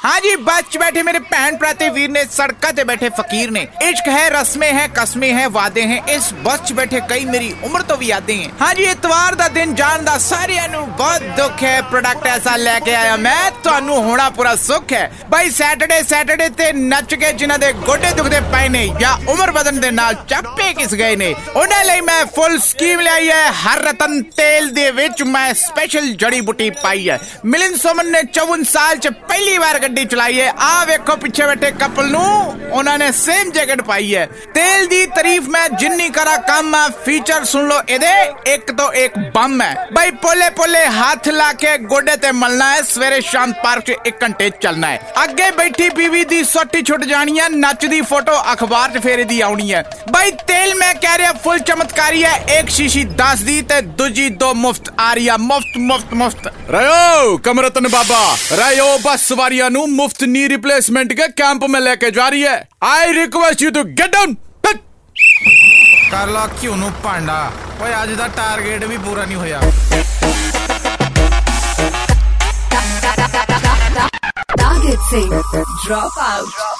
हाँ जी बच बैठे मेरे भैन प्राते वीर ने सड़क ते बैठे फकीर ने इश्क है रस्में हैं कस्में हैं वादे हैं इस बच बैठे कई मेरी उम्र तो भी यादें हैं हाँ जी इतवार ਦਾ ਦਿਨ ਜਾਣ ਦਾ ਸਾਰਿਆਂ ਨੂੰ ਬਹੁਤ ਦੁੱਖ ਹੈ ਪ੍ਰੋਡਕਟ ਐਸਾ ਲੈ ਕੇ ਆਇਆ ਮੈਂ ਤੁਹਾਨੂੰ ਹੋਣਾ ਪੂਰਾ ਸੁੱਖ ਹੈ ਬਾਈ ਸੈਟਰਡੇ ਸੈਟਰਡੇ ਤੇ ਨੱਚ ਕੇ ਜਿਨ੍ਹਾਂ ਦੇ ਗੋਡੇ ਦੁਖਦੇ ਪਏ ਨੇ ਜਾਂ ਉਮਰ ਵਧਣ ਦੇ ਨਾਲ ਚੱਪੇ ਕਿਸ ਗਏ ਨੇ ਉਹਨਾਂ ਲਈ ਮੈਂ ਫੁੱਲ ਸਕੀਮ ਲਿਆਈ ਹੈ ਹਰ ਰਤਨ ਤੇਲ ਦੇ ਵਿੱਚ ਮੈਂ ਸਪੈਸ਼ਲ ਜੜੀ ਬੂਟੀ ਪਾਈ ਹੈ ਮਿਲਿੰਦ ਸੁਮਨ ਨੇ 54 ਸਾਲ ਚ ਪਹਿਲੀ ਵਾਰ ਗੱਡੀ ਚਲਾਈ ਹੈ। ਆ ਵੇਖੋ ਪਿੱਛੇ ਬੈਠੇ ਕਪਲ ਨੂੰ। ਉਹਨਾਂ ਨੇ ਸੇਮ ਜੈਕਟ ਪਾਈ ਹੈ। ਤੇਲ ਦੀ ਤਾਰੀਫ ਮੈਂ ਜਿੰਨੀ ਕਰਾ, ਕੰਮ ਹੈ ਫੀਚਰ ਸੁਣ ਲਓ ਇਹਦੇ। ਇੱਕ ਤੋਂ ਇੱਕ ਬੰਮ ਹੈ। ਬਈ ਪੋਲੇ ਪੋਲੇ ਹੱਥ ਲਾ ਕੇ ਗੋਡੇ ਤੇ ਮਲਣਾ ਹੈ। ਸਵੇਰੇ ਸ਼ਾਮ ਪਾਰਕ 'ਚ 1 ਘੰਟੇ ਚੱਲਣਾ ਹੈ। ਅੱਗੇ ਬੈਠੀ ਬੀਵੀ ਦੀ ਸੱਟੀ ਛੁੱਟ ਜਾਣੀ ਹੈ। ਨੱਚਦੀ ਫੋਟੋ ਅਖਬਾਰ 'ਚ ਫੇਰੇ ਦੀ ਆਉਣੀ ਹੈ। ਬਈ ਤੇਲ ਮੈਂ ਕਹਿ ਰਿਹਾ ਫੁੱਲ ਚਮਤਕਾਰੀ ਹੈ। ਇੱਕ ਸ਼ੀਸ਼ੀ 10 ਦੀ ਤੇ ਦੂਜੀ ਦੋ ਮੁਫਤ ਆ ਰਹੀ ਹੈ ਮੁਫਤ ਮੁਫਤ ਮੁਫਤ। ਰਾਇਓ ਕਮਰਤਨ ਬਾਬਾ। ਰਾਇਓ ਬਸ ਸਵਾਰੀਆਂ ਨੂੰ। नु मुफ्त नी रिप्लेसमेंट के कैंप में लेके जा रही है I request you to get down ਕਰ ਲਾ ਕਿਉਂ ਨੂੰ ਭਾਂਡਾ ਓਏ ਅੱਜ ਦਾ ਟਾਰਗੇਟ ਵੀ ਪੂਰਾ ਨਹੀਂ ਹੋਇਆ टारगेट से ड्रॉप आउट